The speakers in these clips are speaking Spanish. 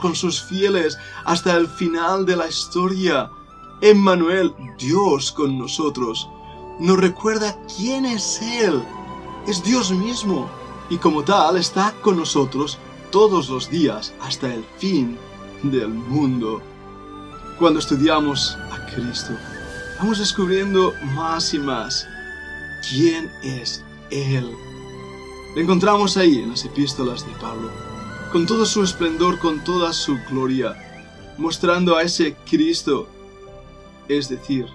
con sus fieles, hasta el final de la historia. Emmanuel, Dios con nosotros, nos recuerda quién es Él. Es Dios mismo y como tal está con nosotros todos los días hasta el fin del mundo. Cuando estudiamos a Cristo, vamos descubriendo más y más quién es Él. Lo encontramos ahí en las epístolas de Pablo, con todo su esplendor, con toda su gloria, mostrando a ese Cristo, es decir,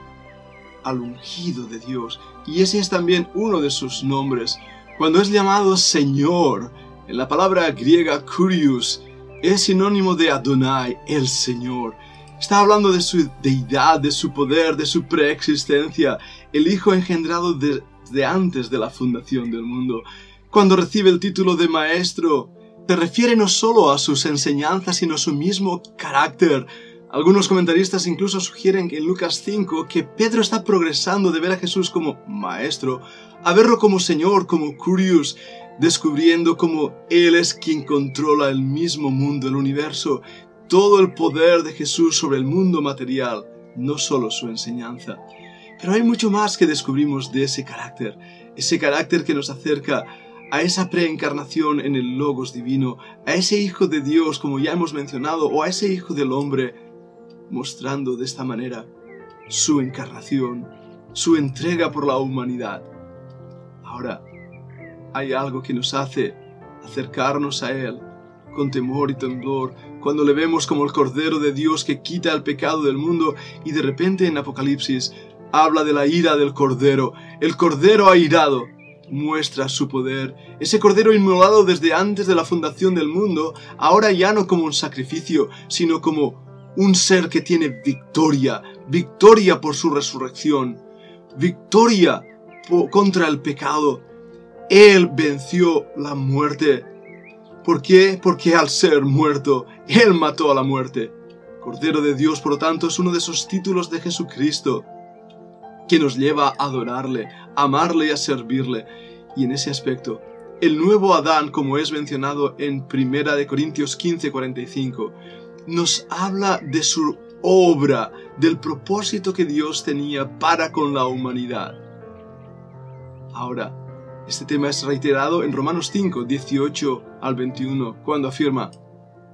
al ungido de Dios. Y ese es también uno de sus nombres. Cuando es llamado Señor, en la palabra griega kurios, es sinónimo de Adonai, el Señor. Está hablando de su deidad, de su poder, de su preexistencia, el Hijo engendrado desde antes de la fundación del mundo. Cuando recibe el título de Maestro, se refiere no solo a sus enseñanzas, sino a su mismo carácter. Algunos comentaristas incluso sugieren en Lucas 5 que Pedro está progresando de ver a Jesús como Maestro a verlo como Señor, como Curious, descubriendo cómo Él es quien controla el mismo mundo, el universo, todo el poder de Jesús sobre el mundo material, no solo su enseñanza. Pero hay mucho más que descubrimos de ese carácter, ese carácter que nos acerca a esa preencarnación en el Logos divino, a ese Hijo de Dios, como ya hemos mencionado, o a ese Hijo del Hombre, mostrando de esta manera su encarnación, su entrega por la humanidad. Ahora, hay algo que nos hace acercarnos a Él con temor y temblor cuando le vemos como el Cordero de Dios que quita el pecado del mundo y de repente en Apocalipsis habla de la ira del Cordero, el Cordero airado muestra su poder, ese Cordero inmolado desde antes de la fundación del mundo, ahora ya no como un sacrificio, sino como un ser que tiene victoria, victoria por su resurrección, victoria contra el pecado. Él venció la muerte. ¿Por qué? Porque al ser muerto, Él mató a la muerte. Cordero de Dios, por lo tanto, es uno de esos títulos de Jesucristo que nos lleva a adorarle, amarle y a servirle. Y en ese aspecto, el nuevo Adán, como es mencionado en 1 de Corintios 15:45, nos habla de su obra, del propósito que Dios tenía para con la humanidad. Ahora, este tema es reiterado en Romanos 5, 18 al 21, cuando afirma,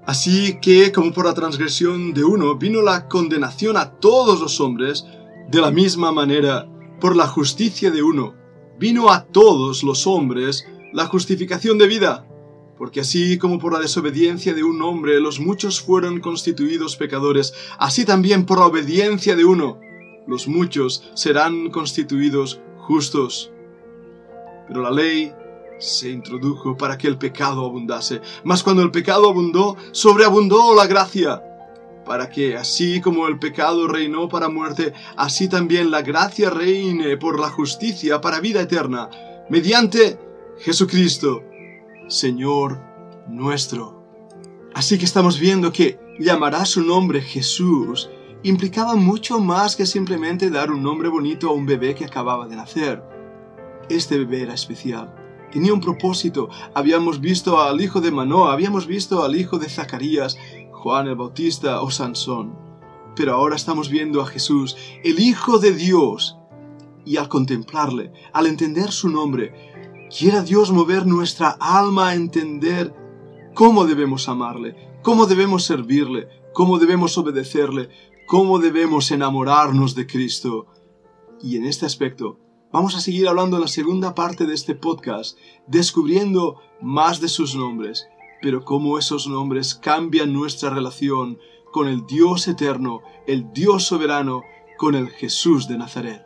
Así que, como por la transgresión de uno vino la condenación a todos los hombres, de la misma manera, por la justicia de uno, vino a todos los hombres la justificación de vida. Porque así como por la desobediencia de un hombre los muchos fueron constituidos pecadores, así también por la obediencia de uno, los muchos serán constituidos justos. Pero la ley se introdujo para que el pecado abundase. Mas cuando el pecado abundó, sobreabundó la gracia, para que así como el pecado reinó para muerte, así también la gracia reine por la justicia para vida eterna, mediante Jesucristo, Señor nuestro. Así que estamos viendo que llamará su nombre Jesús implicaba mucho más que simplemente dar un nombre bonito a un bebé que acababa de nacer. Este bebé era especial. Tenía un propósito. Habíamos visto al hijo de Manoah, habíamos visto al hijo de Zacarías, Juan el Bautista o Sansón. Pero ahora estamos viendo a Jesús, el Hijo de Dios. Y al contemplarle, al entender su nombre, quiera Dios mover nuestra alma a entender cómo debemos amarle, cómo debemos servirle, cómo debemos obedecerle, cómo debemos enamorarnos de Cristo. Y en este aspecto, Vamos a seguir hablando en la segunda parte de este podcast, descubriendo más de sus nombres, pero cómo esos nombres cambian nuestra relación con el Dios eterno, el Dios soberano, con el Jesús de Nazaret.